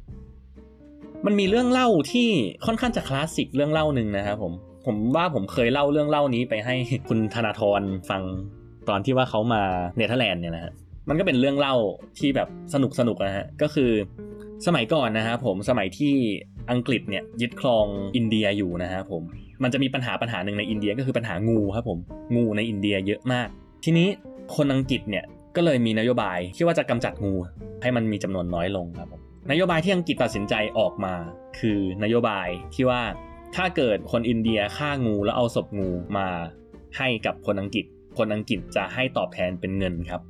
มันมีเรื่องเล่าที่ค่อนข้างจะคลาสสิกเรื่องเล่าหนึ่งนะครับผมผมว่าผมเคยเล่าเรื่องเล่านี้ไปให้คุณธนาธรฟังตอนที่ว่าเขามาเนเธอร์แลนด์เนี่ยนะฮะมันก็เป็นเรื่องเล่าที่แบบสนุกสนุกนะฮะก็คือสมัยก่อนนะครับผมสมัยที่อังกฤษเนี่ยยึดครองอินเดียอยู่นะฮะผมมันจะมีปัญหาปัญหาหนึ่งในอินเดียก็คือปัญหางูครับผมงูในอินเดียเยอะมาก ทีนี้คนอังกฤษเนี่ย ก็เลยมีนโยบายที่ว่าจะกำจัดงูให้มันมีจำนวนน้อยลงครับผมนโยบายที่อังกฤษตัดสินใจออกมา คือนโยบายที่ว่าถ้าเกิดคนอินเดียฆ่างูแล้วเอาศพงูมาให้กับคนอังกฤษ คนอังกฤษจะให้ตอบแทนเป็นเงินครับ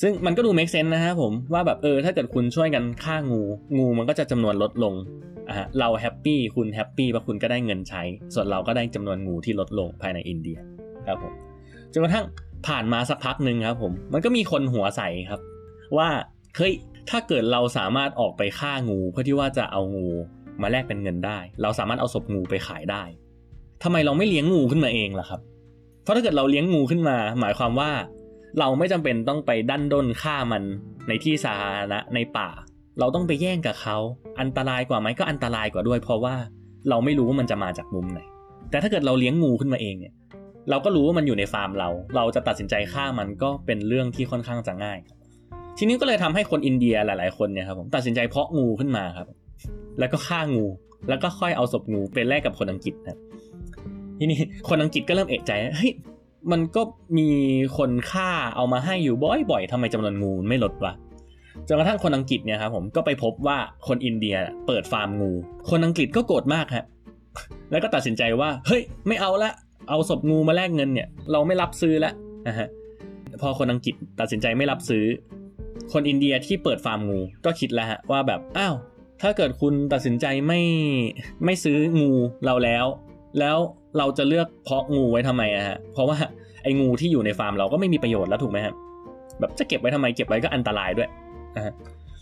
ซึ่งมันก็ดู make sense นะฮะผมว่าแบบเออถ้าเกิดคุณช่วยกันฆ่างู งูมันก็จะจำนวนลดลงอะเรา happy คุณ happy เพราะคุณก็ได้เงินใช้ ส่วนเราก็ได้จำนวนงูที่ลดลงภายในอินเดียครับผมจนกระทั่ง ผ่านมาสักพักหนึ่งครับผม มันก็มีคนหัวใสครับ ว่าเฮ้ยถ้าเกิดเราสามารถออกไปฆ่างูเพื่อที่ว่าจะเอางูมาแลกเป็นเงินได้ เราสามารถเอาศพงูไปขายได้ทำไมเราไม่เลี้ยงงูขึ้นมาเองล่ะครับ เพราะถ้าเกิดเราเลี้ยงงูขึ้นมา หมายความว่า เราไม่จำเป็นต้องไปดันด้นฆ่ามันในที่สาธารณะในป่า เราต้องไปแย่งกับเขา อันตรายกว่าไหมก็อันตรายกว่าด้วย เพราะว่าเราไม่รู้ว่ามันจะมาจากมุมไหน แต่ถ้าเกิดเราเลี้ยงงูขึ้นมาเองเนี่ย เราก็รู้ว่ามันอยู่ในฟาร์มเรา เราจะตัดสินใจฆ่ามันก็เป็นเรื่องที่ค่อนข้างจะง่าย ทีนี้ก็เลยทำให้คนอินเดียหลาย ๆ คนเนี่ยครับผมตัดสินใจเพาะงูขึ้นมาครับ แล้วก็ฆ่างู แล้วก็ค่อยเอาศพงูไปแลกกับคนอังกฤษนะทีนี้คนอังกฤษก็เริ่มเอะใจเฮ้ยมันก็มีคนฆ่าเอามาให้อยู่บ่อยๆทำไมจำนวนงูไม่ลดวะจนกระทั่งคนอังกฤษเนี่ยครับผมก็ไปพบว่าคนอินเดียเปิดฟาร์มงู คนอังกฤษก็โกรธมากฮะแล้วก็ตัดสินใจว่า เฮ้ย ไม่เอาละ เอาศพงูมาแลกเงินเนี่ย เราไม่รับซื้อแล้วนะฮะพอคนอังกฤษตัดสินใจไม่รับซื้อ คนอินเดียที่เปิดฟาร์มงูก็คิดแล้วฮะว่าแบบอ้าวถ้าเกิดคุณตัดสินใจไม่ไม่ซื้องูเราแล้ว แล้วเราจะเลือกเพาะงูไว้ทำไมอะฮะเพราะว่าไอ้งูที่อยู่ในฟาร์มเราก็ไม่มีประโยชน์แล้วถูกไหมครับแบบจะเก็บไว้ทำไมเก็บไว้ก็อันตรายด้วยนะฮะ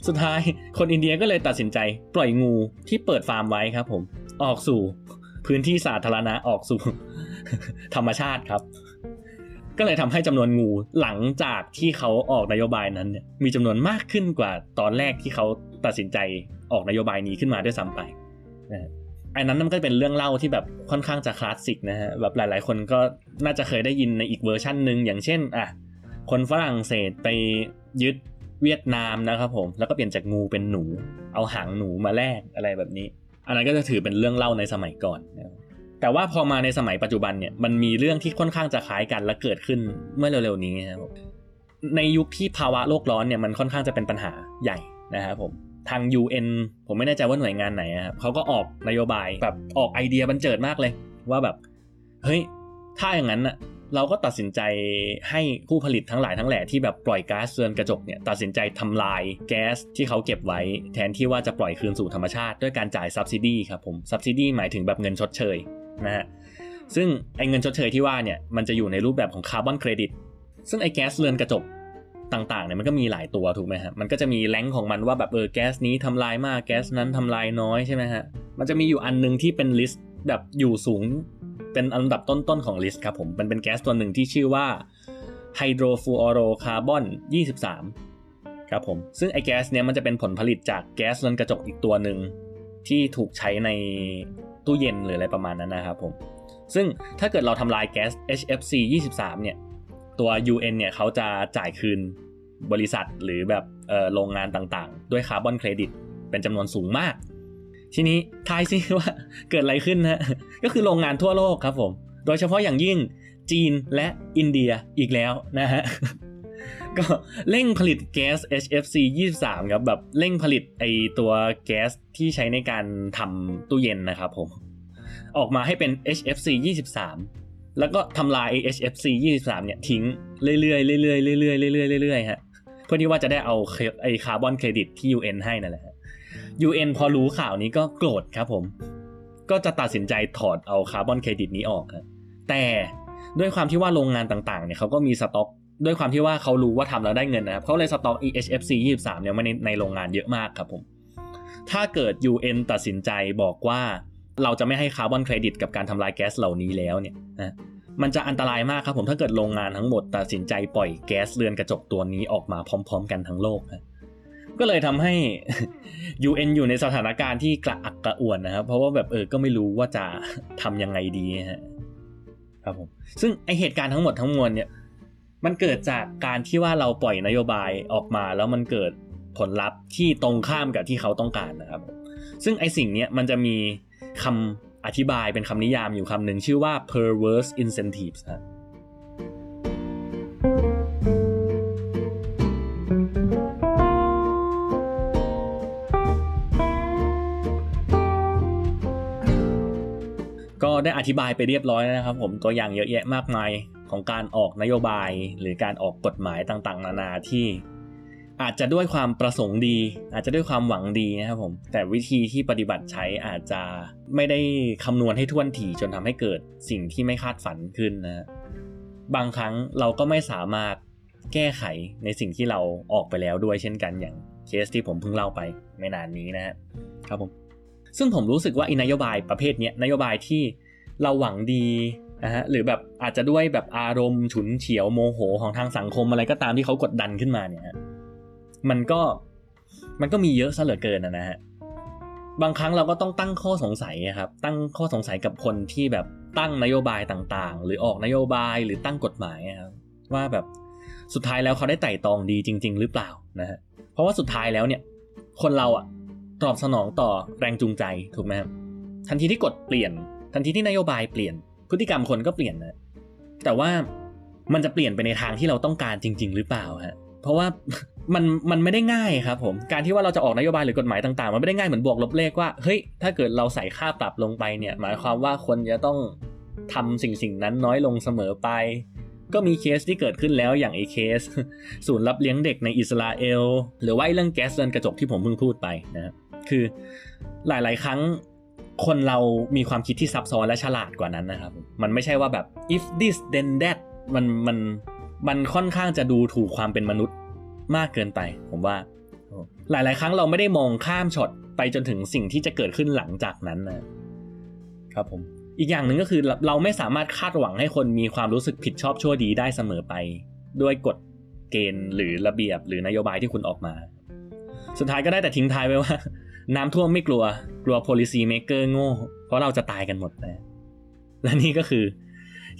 สุดท้ายคนอินเดียก็เลยตัดสินใจปล่อยงูที่เปิดฟาร์มไว้ครับผม ออกสู่ พื้นที่สาธารณะออกสู่ ธรรมชาติครับ ก็เลยทำให้จำนวนงูหลังจากที่เขาออกนโยบายนั้นเนี่ยมีจำนวนมากขึ้นกว่าตอนแรกที่เขาตัดสินใจออกนโยบายนี้ขึ้นมาด้วยซ้ำไปนะอันนั้นมันก็เป็นเรื่องเล่าที่แบบค่อนข้างจะคลาสสิกนะฮะแบบหลาย ๆ คนก็น่าจะเคยได้ยินในอีกเวอร์ชันหนึ่งอย่างเช่นอะคนฝรั่งเศสไปยึดเวียดนามนะครับผมแล้วก็เปลี่ยนจากงูเป็นหนู เอาหางหนูมาแลกอะไรแบบนี้ อันนั้นก็จะถือเป็นเรื่องเล่าในสมัยก่อนนะแต่ว่าพอมาในสมัยปัจจุบันเนี่ยมันมีเรื่องที่ค่อนข้างจะคล้ายกันและเกิดขึ้นเมื่อเร็วๆนี้นะครับในยุคที่ภาวะโลกร้อนเนี่ยมันค่อนข้างจะเป็นปัญหาใหญ่นะครับผมทาง UN ผมไม่แน่ใจว่าหน่วยงานไหนครับเขาก็ออกนโยบายแบบออกไอเดียบันเจิดมากเลย ว่าแบบเฮ้ยถ้าอย่างนั้นน่ะ เราก็ตัดสินใจให้ผู้ผลิตทั้งหลายทั้งแหล่ที่แบบปล่อยก๊าซเรือนกระจกเนี่ยตัดสินใจทำลายแก๊สที่เขาเก็บไว้ แทนที่ว่าจะปล่อยคืนสู่ธรรมชาติด้วยการจ่าย subsidy ครับผม subsidy หมายถึงแบบเงินชดเชยนะฮะซึ่งไอ้เงินชดเชยที่ว่าเนี่ยมันจะอยู่ในรูปแบบของคาร์บอนเครดิตซึ่งไอ้แก๊สเรือนกระจกต่างๆเนี่ยมันก็มีหลายตัวถูกไหมฮะ มันก็จะมีแรงของมันว่าแบบเออแก๊สนี้ทำลายมากแก๊สนั้นทำลายน้อยใช่ไหมฮะ มันจะมีอยู่อันนึงที่เป็น list แบบอยู่สูง เป็นอันดับต้นๆของ list ครับผม มันเป็นแก๊สตัวหนึ่งที่ชื่อว่าไฮโดรฟลูออโรคาร์บอน23 ครับผม ซึ่งไอ้แก๊สเนี้ยมันจะเป็นผลผลิตจากแก๊สเรือนกระจกอีกตัวหนึ่งที่ถูกใช้ในตู้เย็นหรืออะไรประมาณนั้นนะครับผม ซึ่งถ้าเกิดเราทำลายแก๊ส HFC 23 เนี่ย ตัว UN เนี่ยเขาจะจ่ายคืนบริษัทหรือแบบโรงงานต่างๆ ด้วยคาร์บอนเครดิตเป็นจำนวนสูงมาก ทีนี้ทายซิว่าเกิดอะไรขึ้นนะก็คือโรงงานทั่วโลกครับผม โดยเฉพาะอย่างยิ่งจีนและอินเดียอีกแล้วนะฮะก็เร่งผลิตแก๊ส HFC 23 ครับ แบบเร่งผลิตไอ้ตัวแก๊สที่ใช้ในการทำตู้เย็นนะครับผม ออกมาให้เป็น HFC 23 แล้วก็ทำลาย HFC 23 เนี่ย ทิ้งเรื่อยๆเรื่อยๆเรื่อยๆเรื่อยๆเรื่อยๆเรื่อยๆฮะเพื่อที่ว่าจะได้เอาไอ้คาร์บอนเครดิตที่ UN ให้นั่นแหละ UN พอรู้ข่าวนี้ก็โกรธครับผม ก็จะตัดสินใจถอดเอาคาร์บอนเครดิตนี้ออกครับแต่ด้วยความที่ว่าโรงงานต่างๆเนี่ยเขาก็มีสต็อก ด้วยความที่ว่าเขารู้ว่าทำแล้วได้เงินนะครับเขาเลยสต็อก EHFC 23เนี่ยมาในในโรงงานเยอะมากครับผม ถ้าเกิด UN ตัดสินใจบอกว่าเราจะไม่ให้คาร์บอนเครดิตกับการทำลายแก๊สเหล่านี้แล้วเนี่ยนะมันจะอันตรายมากครับผมถ้าเกิดโรงงานทั้งหมดตัดสินใจปล่อยแก๊สเรือนกระจกตัวนี้ออกมาพร้อม ๆ กันทั้งโลกนะ ก็เลยทำให้ UN อยู่ในสถานการณ์ที่กระอักกระอ่วนนะครับ เพราะว่าแบบเออก็ไม่รู้ว่าจะทำยังไงดีฮะครับผมซึ่งไอเหตุการณ์ทั้งหมดทั้งมวลเนี่ย มันเกิดจากการที่ว่าเราปล่อยนโยบายออกมา แล้วมันเกิดผลลัพธ์ที่ตรงข้ามกับที่เขาต้องการนะครับ ซึ่งไอสิ่งเนี้ยมันจะมีคำอธิบายเป็นคำนิยามอยู่คำหนึ่งชื่อว่า perverse incentives ครั ก็ได้อธิบายไปเรียบร้อยแล้วนะครับ ผมตัวอย่างเยอะแยะมากมายของการออกนโยบาย หรือการออกกฎหมายต่างๆ นานาที่ อาจจะด้วยความประสงค์ดี อาจจะด้วยความหวังดีนะครับผมแต่วิธีที่ปฏิบัติใช้อาจจะไม่ได้คำนวณให้ท่วนถี่จนทำให้เกิดสิ่งที่ไม่คาดฝันขึ้นนะบางครั้งเราก็ไม่สามารถแก้ไขในสิ่งที่เราออกไปแล้วด้วยเช่นกันอย่างเคสที่ผมเพิ่งเล่าไปไม่นานนี้นะครับผม ซึ่งผมรู้สึกว่าอินโยบายประเภทนี้นโยบายที่เราหวังดีนะฮะหรือแบบอาจจะด้วยแบบอารมณ์ฉุนเฉียวโมโหของทางสังคมอะไรก็ตามที่เขากดดันขึ้นมาเนี่ยมันก็มันก็มีเยอะซะเหลือเกินนะฮะบางครั้งเราก็ต้องตั้งข้อสงสัยครับ ตั้งข้อสงสัยกับคนที่แบบตั้งนโยบายต่างๆ หรือออกนโยบายหรือตั้งกฎหมายครับว่าแบบสุดท้ายแล้วเขาได้ไต่ตองดีจริง ๆ หรือเปล่านะฮะเพราะว่าสุดท้ายแล้วเนี่ย คนเราอะ ตอบสนองต่อแรงจูงใจถูกไหมครับทันทีที่กดเปลี่ยน ทันทีที่นโยบายเปลี่ยนพฤติกรรมคนก็เปลี่ยนนะแต่ว่ามันจะเปลี่ยนไปในทางที่เราต้องการจริง ๆ หรือเปล่าฮะเพราะว่ามันมันไม่ได้ง่ายครับผมการที่ว่าเราจะออกนโยบายหรือกฎหมายต่างๆ มันไม่ได้ง่ายเหมือนบวกลบเลขว่าเฮ้ยถ้าเกิดเราใส่ค่าปรับลงไปเนี่ย หมายความว่าคนจะต้องทำสิ่งสิ่งนั้นน้อยลงเสมอไป ก็มีเคสที่เกิดขึ้นแล้วอย่างไอเคส ศูนย์รับเลี้ยงเด็กในอิสราเอล หรือว่าเรื่องแก๊สเรือนกระจกที่ผมเพิ่งพูดไปนะคื คือหลาย ๆ ครั้งคนเรามีความคิดที่ซับซ้อนและฉลาดกว่านั้นนะครับ มันไม่ใช่ว่าแบบ if this then that มันมันมันค่อนข้างจะดูถูกความเป็นมนุษย์มากเกินไป ผมว่า หลาย ๆ ครั้งเราไม่ได้มองข้ามช็อตไปจนถึงสิ่งที่จะเกิดขึ้นหลังจากนั้นนะครับผมอีกอย่างหนึ่งก็คือเราไม่สามารถคาดหวังให้คนมีความรู้สึกผิดชอบชั่วดีได้เสมอไป ด้วยกฎเกณฑ์หรือระเบียบหรือนโยบายที่คุณออกมา สุดท้ายก็ได้แต่ทิ้งท้ายไว้ว่า น้ำท่วมไม่กลัว กลัว policy maker โง่ เพราะเราจะตายกันหมดนะและนี่ก็คือ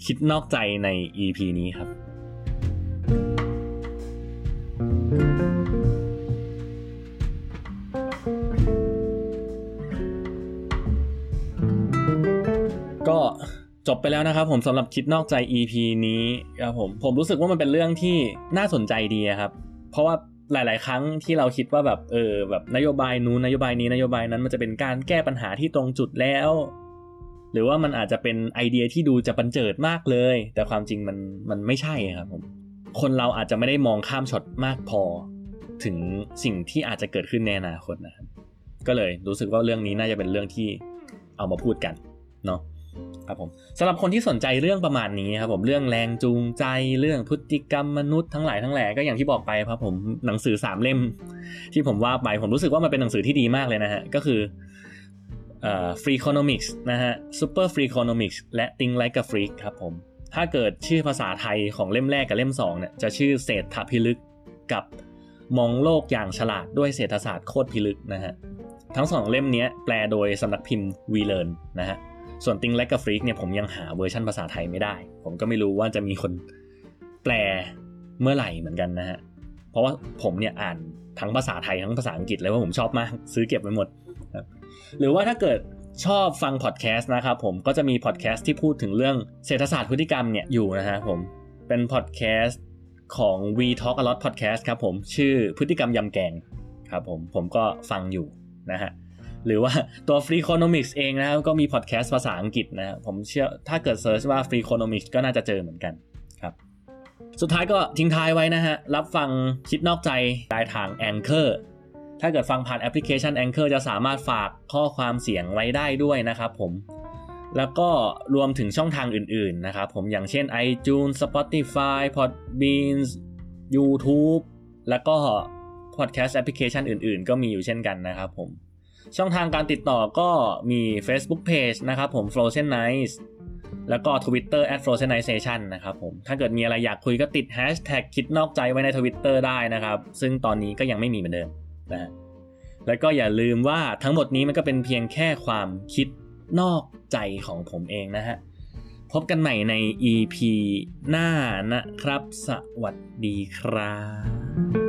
คิดนอกใจใน EP นี้ครับ ก็จบไปแล้วนะครับผมสำหรับคิดนอกใจ EP นี้ครับผมผมรู้สึกว่ามันเป็นเรื่องที่น่าสนใจดีครับ เพราะว่า หลาย ๆ ครั้งที่เราคิดว่าแบบเออแบบนโยบายนู้นนโยบายนี้นโยบายนั้นมันจะเป็นการแก้ปัญหาที่ตรงจุดแล้ว หรือว่ามันอาจจะเป็นไอเดียที่ดูจะบันเจิดมากเลย แต่ความจริงมันมันไม่ใช่ครับผมคนเราอาจจะไม่ได้มองข้ามช็อตมากพอ ถึงสิ่งที่อาจจะเกิดขึ้นในอนาคตนะครับก็เลยรู้สึกว่าเรื่องนี้น่าจะเป็นเรื่องที่เอามาพูดกันเนาะ ครับผมสำหรับคนที่สนใจเรื่องประมาณนี้ครับผมเรื่องแรงจูงใจเรื่องพฤติกรรมมนุษย์ทั้งหลายทั้งแหล่ก็อย่างที่บอกไปครับผมหนังสือสามเล่ม ที่ผมว่าไปผมรู้สึกว่ามันเป็นหนังสือที่ดีมากเลยนะฮะก็คือเอ่อ Free Economics นะฮะ Super Free Economics และ Think Like a Freak ครับผมถ้าเกิดชื่อภาษาไทยของเล่มแรกกับเล่ม2เนี่ยจะชื่อเศรษฐพิลึกกับมองโลกอย่างฉลาดด้วยเศรษฐศาสตร์โคตรพิลึกนะฮะทั้งสองเล่มนี้แปลโดยสำนักพิมพ์วีเลิร์นนะฮะ ส่วน Think Like a Freak เนี่ยผมยังหาเวอร์ชันภาษาไทยไม่ได้ ผมก็ไม่รู้ว่าจะมีคนแปลเมื่อไหร่เหมือนกันนะฮะ เพราะว่าผมเนี่ยอ่านทั้งภาษาไทยทั้งภาษาอังกฤษเลยว่าผมชอบมาก ซื้อเก็บไว้หมดครับหรือว่าถ้าเกิดชอบฟังพอดแคสต์นะครับผมก็จะมีพอดแคสต์ที่พูดถึงเรื่องเศรษฐศาสตร์พฤติกรรมเนี่ยอยู่นะฮะผมเป็นพอดแคสต์ของ We Talk a Lot Podcast ครับผมชื่อพฤติกรรมยำแกงครับผมผมก็ฟังอยู่นะฮะ หรือว่าตัว Free Economics เองนะครับก็มีพอดแคสต์ภาษาอังกฤษนะผมเชื่อถ้าเกิดเซิร์ชว่า Free Economics ก็น่าจะเจอเหมือนกันครับ สุดท้ายก็ทิ้งท้ายไว้นะฮะ รับฟังคิดนอกใจได้ทาง Anchor ถ้าเกิดฟังผ่านแอปพลิเคชัน Anchor จะสามารถฝากข้อความเสียงไว้ได้ด้วยนะครับผมแล้วก็รวมถึงช่องทางอื่นๆนะครับผมอย่างเช่น iTunes Spotify Podbeans YouTube แล้วก็ podcast แอปพลิเคชันอื่นๆ ก็มีอยู่เช่นกันนะครับผม ช่องทางการติดต่อก็มี Facebook Page นะครับผม Frozen Nice แล้วก็ Twitter @frozenization นะครับผม ถ้าเกิดมีอะไรอยากคุยก็ติด Hashtag คิดนอกใจไว้ใน Twitter ได้นะครับ ซึ่งตอนนี้ก็ยังไม่มีเหมือนเดิมนะฮะแล้วก็อย่าลืมว่าทั้งหมดนี้มันก็เป็นเพียงแค่ความคิดนอกใจของผมเองนะฮะ พบกันใหม่ใน EP หน้านะครับ สวัสดีครับ